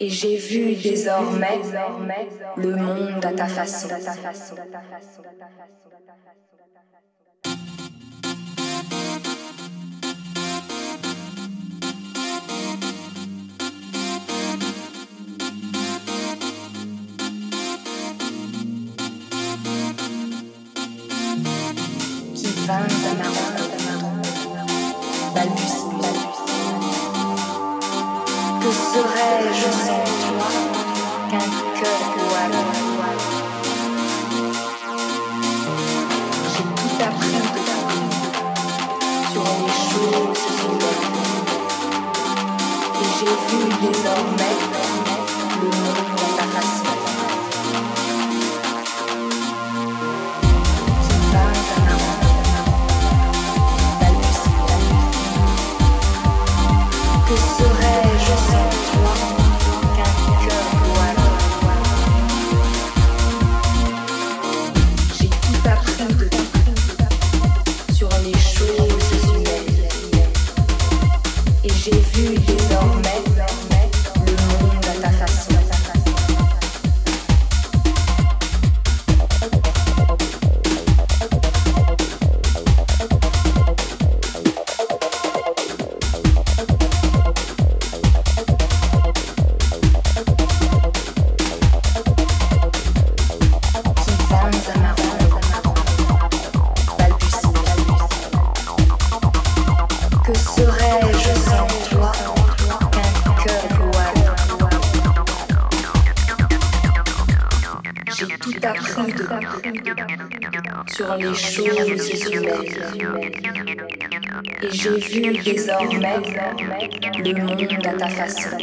et j'ai vu désormais le monde à ta façon. Qui vint à ma balbutie. serai, je serai. les choses se soulèvent. Et j'ai vu désormais le monde à ta façon.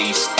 face